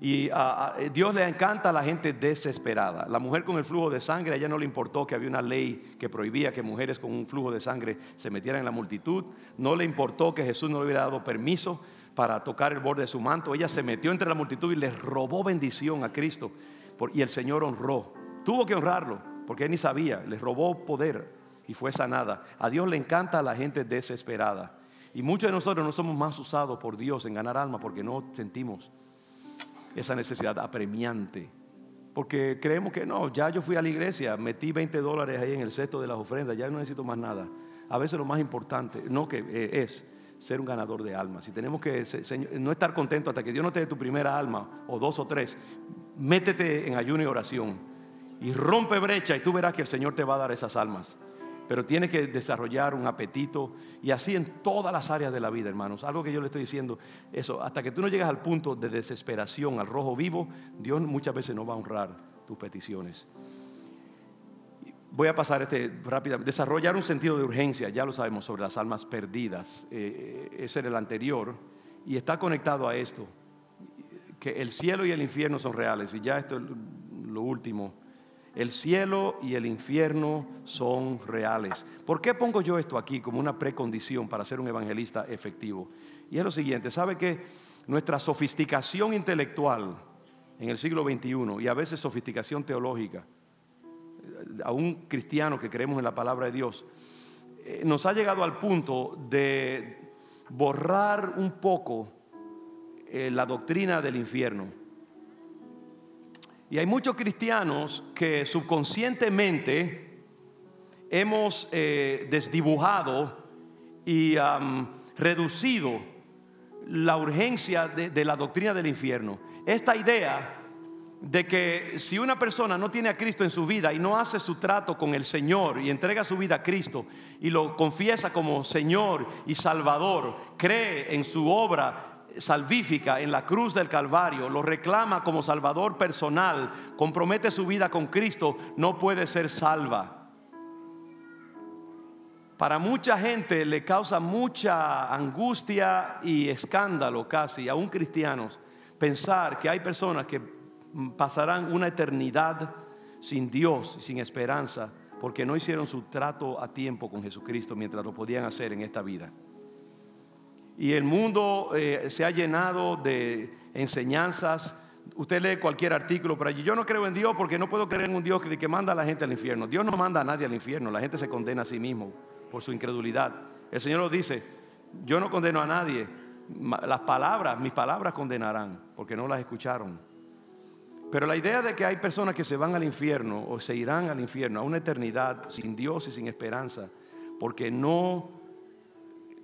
Y a, Dios le encanta a la gente desesperada. La mujer con el flujo de sangre, a ella no le importó que había una ley que prohibía que mujeres con un flujo de sangre se metieran en la multitud. No le importó que Jesús no le hubiera dado permiso para tocar el borde de su manto. Ella se metió entre la multitud y le robó bendición a Cristo. Y el Señor honró. Tuvo que honrarlo, porque él ni sabía. Le robó poder y fue sanada. A Dios le encanta a la gente desesperada. Y muchos de nosotros no somos más usados por Dios en ganar alma porque no sentimos esa necesidad apremiante. Porque creemos que no, ya yo fui a la iglesia, metí 20 dólares ahí en el cesto de las ofrendas, ya no necesito más nada. A veces lo más importante, no que eh, es ser un ganador de almas. Si tenemos que no estar contento hasta que Dios no te dé tu primera alma, o dos o tres, métete en ayuno y oración y rompe brecha y tú verás que el Señor te va a dar esas almas pero tiene que desarrollar un apetito y así en todas las áreas de la vida, hermanos. Algo que yo le estoy diciendo, eso, hasta que tú no llegas al punto de desesperación, al rojo vivo, Dios muchas veces no va a honrar tus peticiones. Voy a pasar este rápidamente. Desarrollar un sentido de urgencia, ya lo sabemos, sobre las almas perdidas. Eh, ese era el anterior y está conectado a esto, que el cielo y el infierno son reales. Y ya esto es lo último el cielo y el infierno son reales. ¿Por qué pongo yo esto aquí como una precondición para ser un evangelista efectivo? Y es lo siguiente, ¿sabe que nuestra sofisticación intelectual en el siglo XXI y a veces sofisticación teológica, a un cristiano que creemos en la palabra de Dios, eh, nos ha llegado al punto de borrar un poco eh, la doctrina del infierno? Y hay muchos cristianos que subconscientemente hemos eh, desdibujado y reducido la urgencia de, la doctrina del infierno. Esta idea de que si una persona no tiene a Cristo en su vida y no hace su trato con el Señor y entrega su vida a Cristo y lo confiesa como Señor y Salvador, cree en su obra salvífica en la cruz del Calvario, lo reclama como Salvador personal, compromete su vida con Cristo, no puede ser salva. Para mucha gente le causa mucha angustia y escándalo casi, aún cristianos, pensar que hay personas que pasarán una eternidad sin Dios, sin esperanza, porque no hicieron su trato a tiempo con Jesucristo mientras lo podían hacer en esta vida. Y el mundo eh, se ha llenado de enseñanzas. Usted lee cualquier artículo por allí. Yo no creo en Dios porque no puedo creer en un Dios que, que manda a la gente al infierno. Dios no manda a nadie al infierno. La gente se condena a sí mismo por su incredulidad. El Señor lo dice. Yo no condeno a nadie. Las palabras, mis palabras condenarán porque no las escucharon. Pero la idea de que hay personas que se van al infierno o se irán al infierno a una eternidad sin Dios y sin esperanza porque no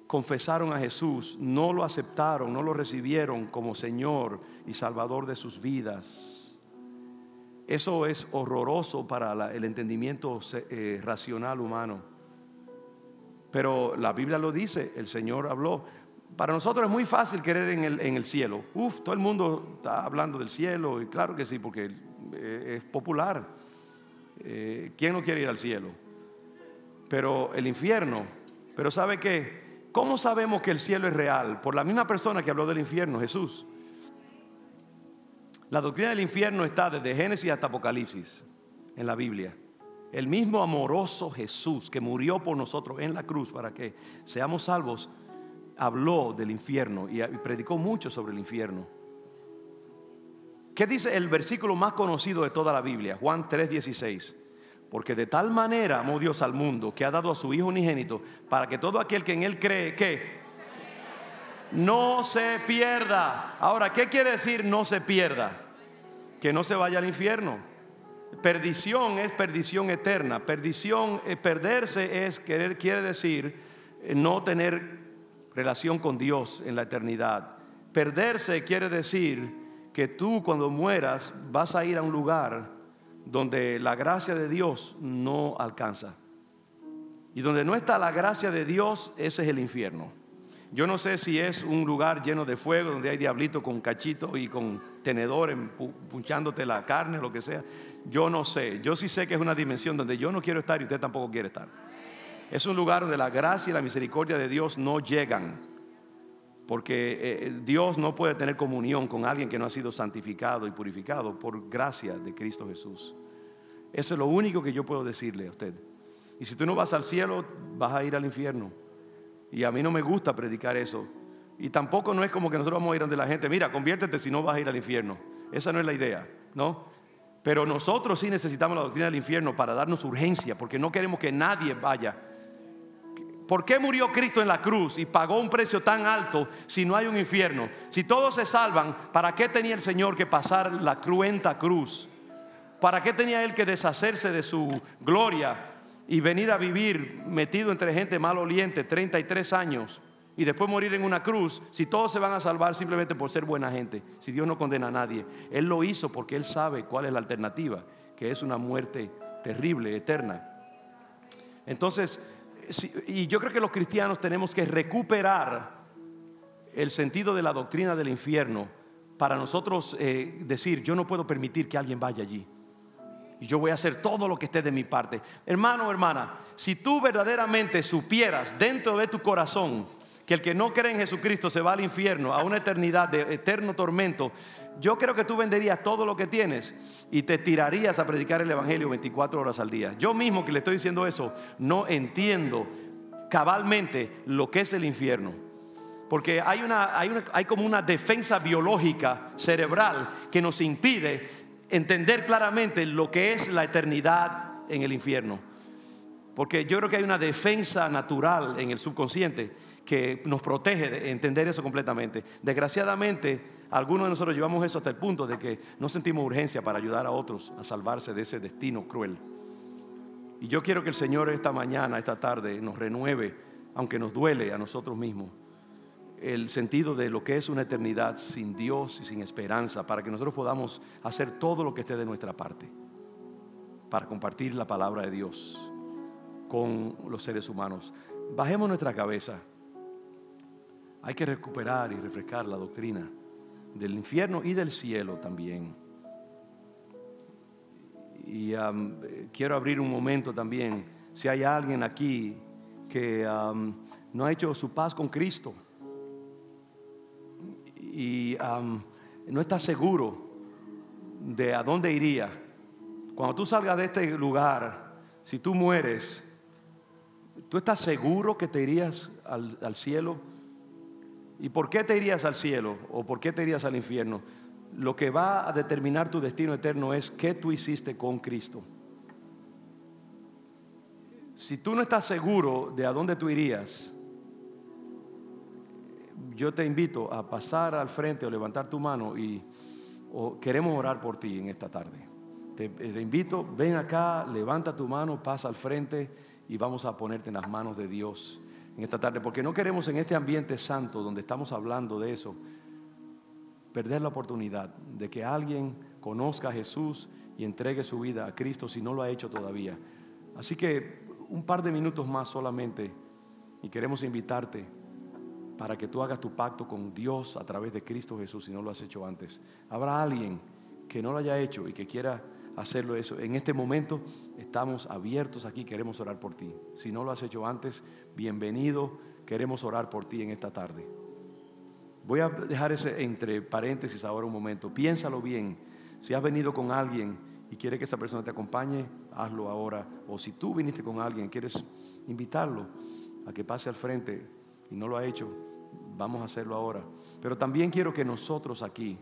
confesaron a Jesús, no lo aceptaron, no lo recibieron como Señor y Salvador de sus vidas. Eso es horroroso para el entendimiento eh, racional humano. Pero la Biblia lo dice, el Señor habló. Para nosotros es muy fácil creer en el, en el cielo. Uf, todo el mundo está hablando del cielo, y claro que sí, porque eh, es popular. Eh, ¿Quién no quiere ir al cielo? Pero el infierno, pero ¿sabe qué? ¿Cómo sabemos que el cielo es real? Por la misma persona que habló del infierno, Jesús. La doctrina del infierno está desde Génesis hasta Apocalipsis en la Biblia. El mismo amoroso Jesús que murió por nosotros en la cruz para que seamos salvos, habló del infierno y predicó mucho sobre el infierno. ¿Qué dice el versículo más conocido de toda la Biblia? Juan 3:16. Porque de tal manera amó Dios al mundo que ha dado a su Hijo unigénito para que todo aquel que en Él cree, que no se pierda. Ahora, ¿qué quiere decir no se pierda? Que no se vaya al infierno. Perdición es perdición eterna. Perdición, eh, perderse es querer, quiere decir eh, no tener relación con Dios en la eternidad. Perderse quiere decir que tú cuando mueras vas a ir a un lugar donde la gracia de Dios no alcanza. Y donde no está la gracia de Dios, ese es el infierno. Yo no sé si es un lugar lleno de fuego, donde hay diablito con cachito y con tenedor punchándote la carne, lo que sea. Yo no sé. Yo sí sé que es una dimensión donde yo no quiero estar y usted tampoco quiere estar. Es un lugar donde la gracia y la misericordia de Dios no llegan. Porque eh, Dios no puede tener comunión con alguien que no ha sido santificado y purificado por gracia de Cristo Jesús. Eso es lo único que yo puedo decirle a usted. Y si tú no vas al cielo, vas a ir al infierno. Y a mí no me gusta predicar eso. Y tampoco no es como que nosotros vamos a ir ante la gente, mira, conviértete si no vas a ir al infierno. Esa no es la idea, ¿no? Pero nosotros sí necesitamos la doctrina del infierno para darnos urgencia, porque no queremos que nadie vaya ¿Por qué murió Cristo en la cruz y pagó un precio tan alto si no hay un infierno? Si todos se salvan, ¿para qué tenía el Señor que pasar la cruenta cruz? ¿Para qué tenía Él que deshacerse de su gloria y venir a vivir metido entre gente maloliente 33 años y después morir en una cruz si todos se van a salvar simplemente por ser buena gente? Si Dios no condena a nadie. Él lo hizo porque Él sabe cuál es la alternativa, que es una muerte terrible, eterna. Entonces, y yo creo que los cristianos tenemos que recuperar el sentido de la doctrina del infierno para nosotros eh, decir, yo no puedo permitir que alguien vaya allí. Y yo voy a hacer todo lo que esté de mi parte. Hermano hermana, si tú verdaderamente supieras dentro de tu corazón que el que no cree en Jesucristo se va al infierno, a una eternidad de eterno tormento, yo creo que tú venderías todo lo que tienes y te tirarías a predicar el Evangelio 24 horas al día. Yo mismo que le estoy diciendo eso, no entiendo cabalmente lo que es el infierno. Porque hay, una, hay, hay como una defensa biológica cerebral que nos impide entender claramente lo que es la eternidad en el infierno. Porque yo creo que hay una defensa natural en el subconsciente que nos protege de entender eso completamente. Desgraciadamente, algunos de nosotros llevamos eso hasta el punto de que no sentimos urgencia para ayudar a otros a salvarse de ese destino cruel. Y yo quiero que el Señor esta mañana, esta tarde, nos renueve, aunque nos duele a nosotros mismos, el sentido de lo que es una eternidad sin Dios y sin esperanza, para que nosotros podamos hacer todo lo que esté de nuestra parte, para compartir la palabra de Dios con los seres humanos. Bajemos nuestra cabeza. Hay que recuperar y refrescar la doctrina del infierno y del cielo también. Y quiero abrir un momento también, si hay alguien aquí que no ha hecho su paz con Cristo y no está seguro de a dónde iría, cuando tú salgas de este lugar, si tú mueres, ¿tú estás seguro que te irías al, al cielo? ¿Y por qué te irías al cielo o por qué te irías al infierno? Lo que va a determinar tu destino eterno es qué tú hiciste con Cristo. Si tú no estás seguro de a dónde tú irías, yo te invito a pasar al frente o levantar tu mano y queremos orar por ti en esta tarde. Te, te invito, ven acá, levanta tu mano, pasa al frente y vamos a ponerte en las manos de Dios en esta tarde, porque no queremos en este ambiente santo donde estamos hablando de eso, perder la oportunidad de que alguien conozca a Jesús y entregue su vida a Cristo si no lo ha hecho todavía. Así que un par de minutos más solamente y queremos invitarte para que tú hagas tu pacto con Dios a través de Cristo Jesús si no lo has hecho antes. Habrá alguien que no lo haya hecho y que quiera hacerlo eso. En este momento estamos abiertos aquí, queremos orar por ti. Si no lo has hecho antes, bienvenido, queremos orar por ti en esta tarde. Voy a dejar ese entre paréntesis ahora un momento. Piénsalo bien. Si has venido con alguien y quiere que esa persona te acompañe, hazlo ahora. O si tú viniste con alguien, quieres invitarlo a que pase al frente y no lo ha hecho, vamos a hacerlo ahora. Pero también quiero que nosotros aquí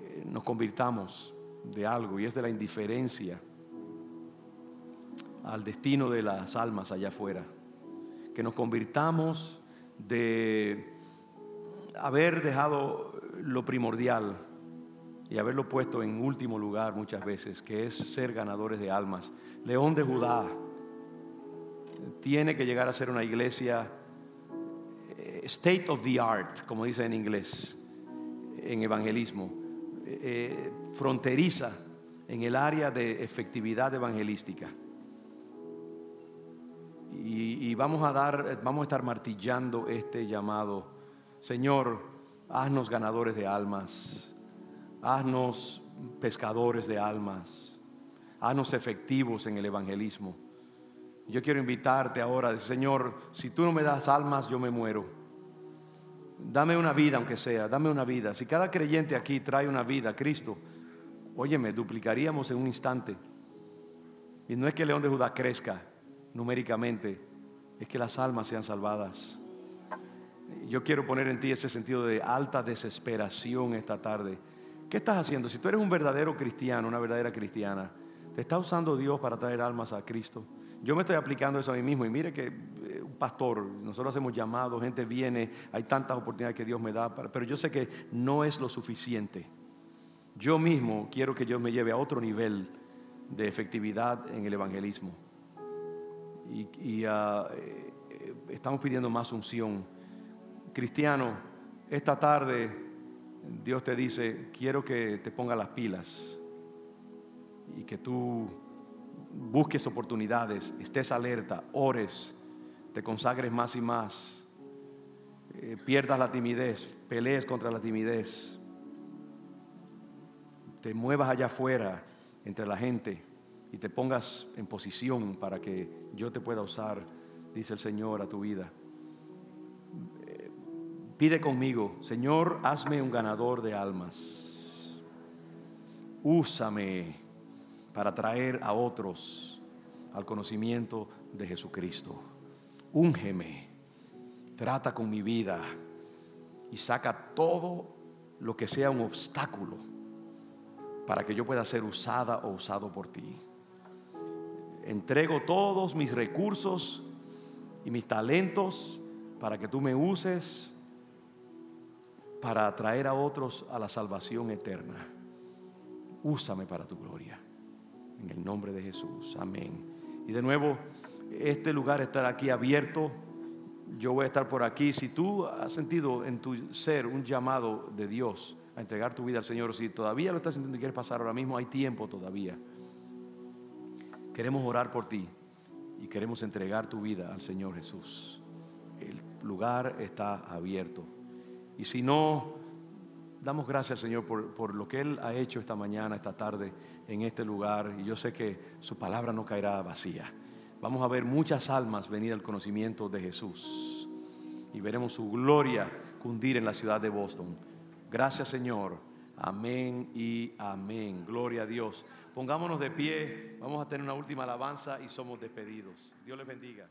eh, nos convirtamos de algo y es de la indiferencia al destino de las almas allá afuera. Que nos convirtamos de haber dejado lo primordial y haberlo puesto en último lugar muchas veces, que es ser ganadores de almas. León de Judá tiene que llegar a ser una iglesia eh, state of the art, como dice en inglés, en evangelismo, eh, fronteriza en el área de efectividad evangelística. Y, y, vamos a dar, vamos a estar martillando este llamado. Señor, haznos ganadores de almas, haznos pescadores de almas, haznos efectivos en el evangelismo. Yo quiero invitarte ahora, Señor, si tú no me das almas, yo me muero. Dame una vida, aunque sea, dame una vida. Si cada creyente aquí trae una vida a Cristo, óyeme, duplicaríamos en un instante. Y no es que el león de Judá crezca numéricamente, es que las almas sean salvadas. Yo quiero poner en ti ese sentido de alta desesperación esta tarde. ¿Qué estás haciendo? Si tú eres un verdadero cristiano, una verdadera cristiana, ¿te está usando Dios para traer almas a Cristo? Yo me estoy aplicando eso a mí mismo y mire que pastor, nosotros hacemos llamados, gente viene, hay tantas oportunidades que Dios me da, pero yo sé que no es lo suficiente. Yo mismo quiero que Dios me lleve a otro nivel de efectividad en el evangelismo. Y, ah, eh, estamos pidiendo más unción. Cristiano, esta tarde Dios te dice, quiero que te ponga las pilas y que tú busques oportunidades, estés alerta, ores, te consagres más y más, eh, pierdas la timidez, pelees contra la timidez, te muevas allá afuera entre la gente y te pongas en posición para que yo te pueda usar, dice el Señor, a tu vida. Eh, pide conmigo, Señor, hazme un ganador de almas. Úsame para traer a otros al conocimiento de Jesucristo. Úngeme, trata con mi vida y saca todo lo que sea un obstáculo para que yo pueda ser usada o usado por ti. Entrego todos mis recursos y mis talentos para que tú me uses para atraer a otros a la salvación eterna. Úsame para tu gloria. En el nombre de Jesús. Amén. Y de nuevo, este lugar estará aquí abierto. Yo voy a estar por aquí. Si tú has sentido en tu ser un llamado de Dios a entregar tu vida al Señor, si todavía lo estás sintiendo y quieres pasar ahora mismo, hay tiempo todavía. Queremos orar por ti y queremos entregar tu vida al Señor Jesús. El lugar está abierto. Y si no, damos gracias al Señor por, por, lo que Él ha hecho esta mañana, esta tarde, en este lugar. Y yo sé que su palabra no caerá vacía. Vamos a ver muchas almas venir al conocimiento de Jesús. Y veremos su gloria cundir en la ciudad de Boston. Gracias Señor. Amén y amén. Gloria a Dios. Pongámonos de pie. Vamos a tener una última alabanza y somos despedidos. Dios les bendiga.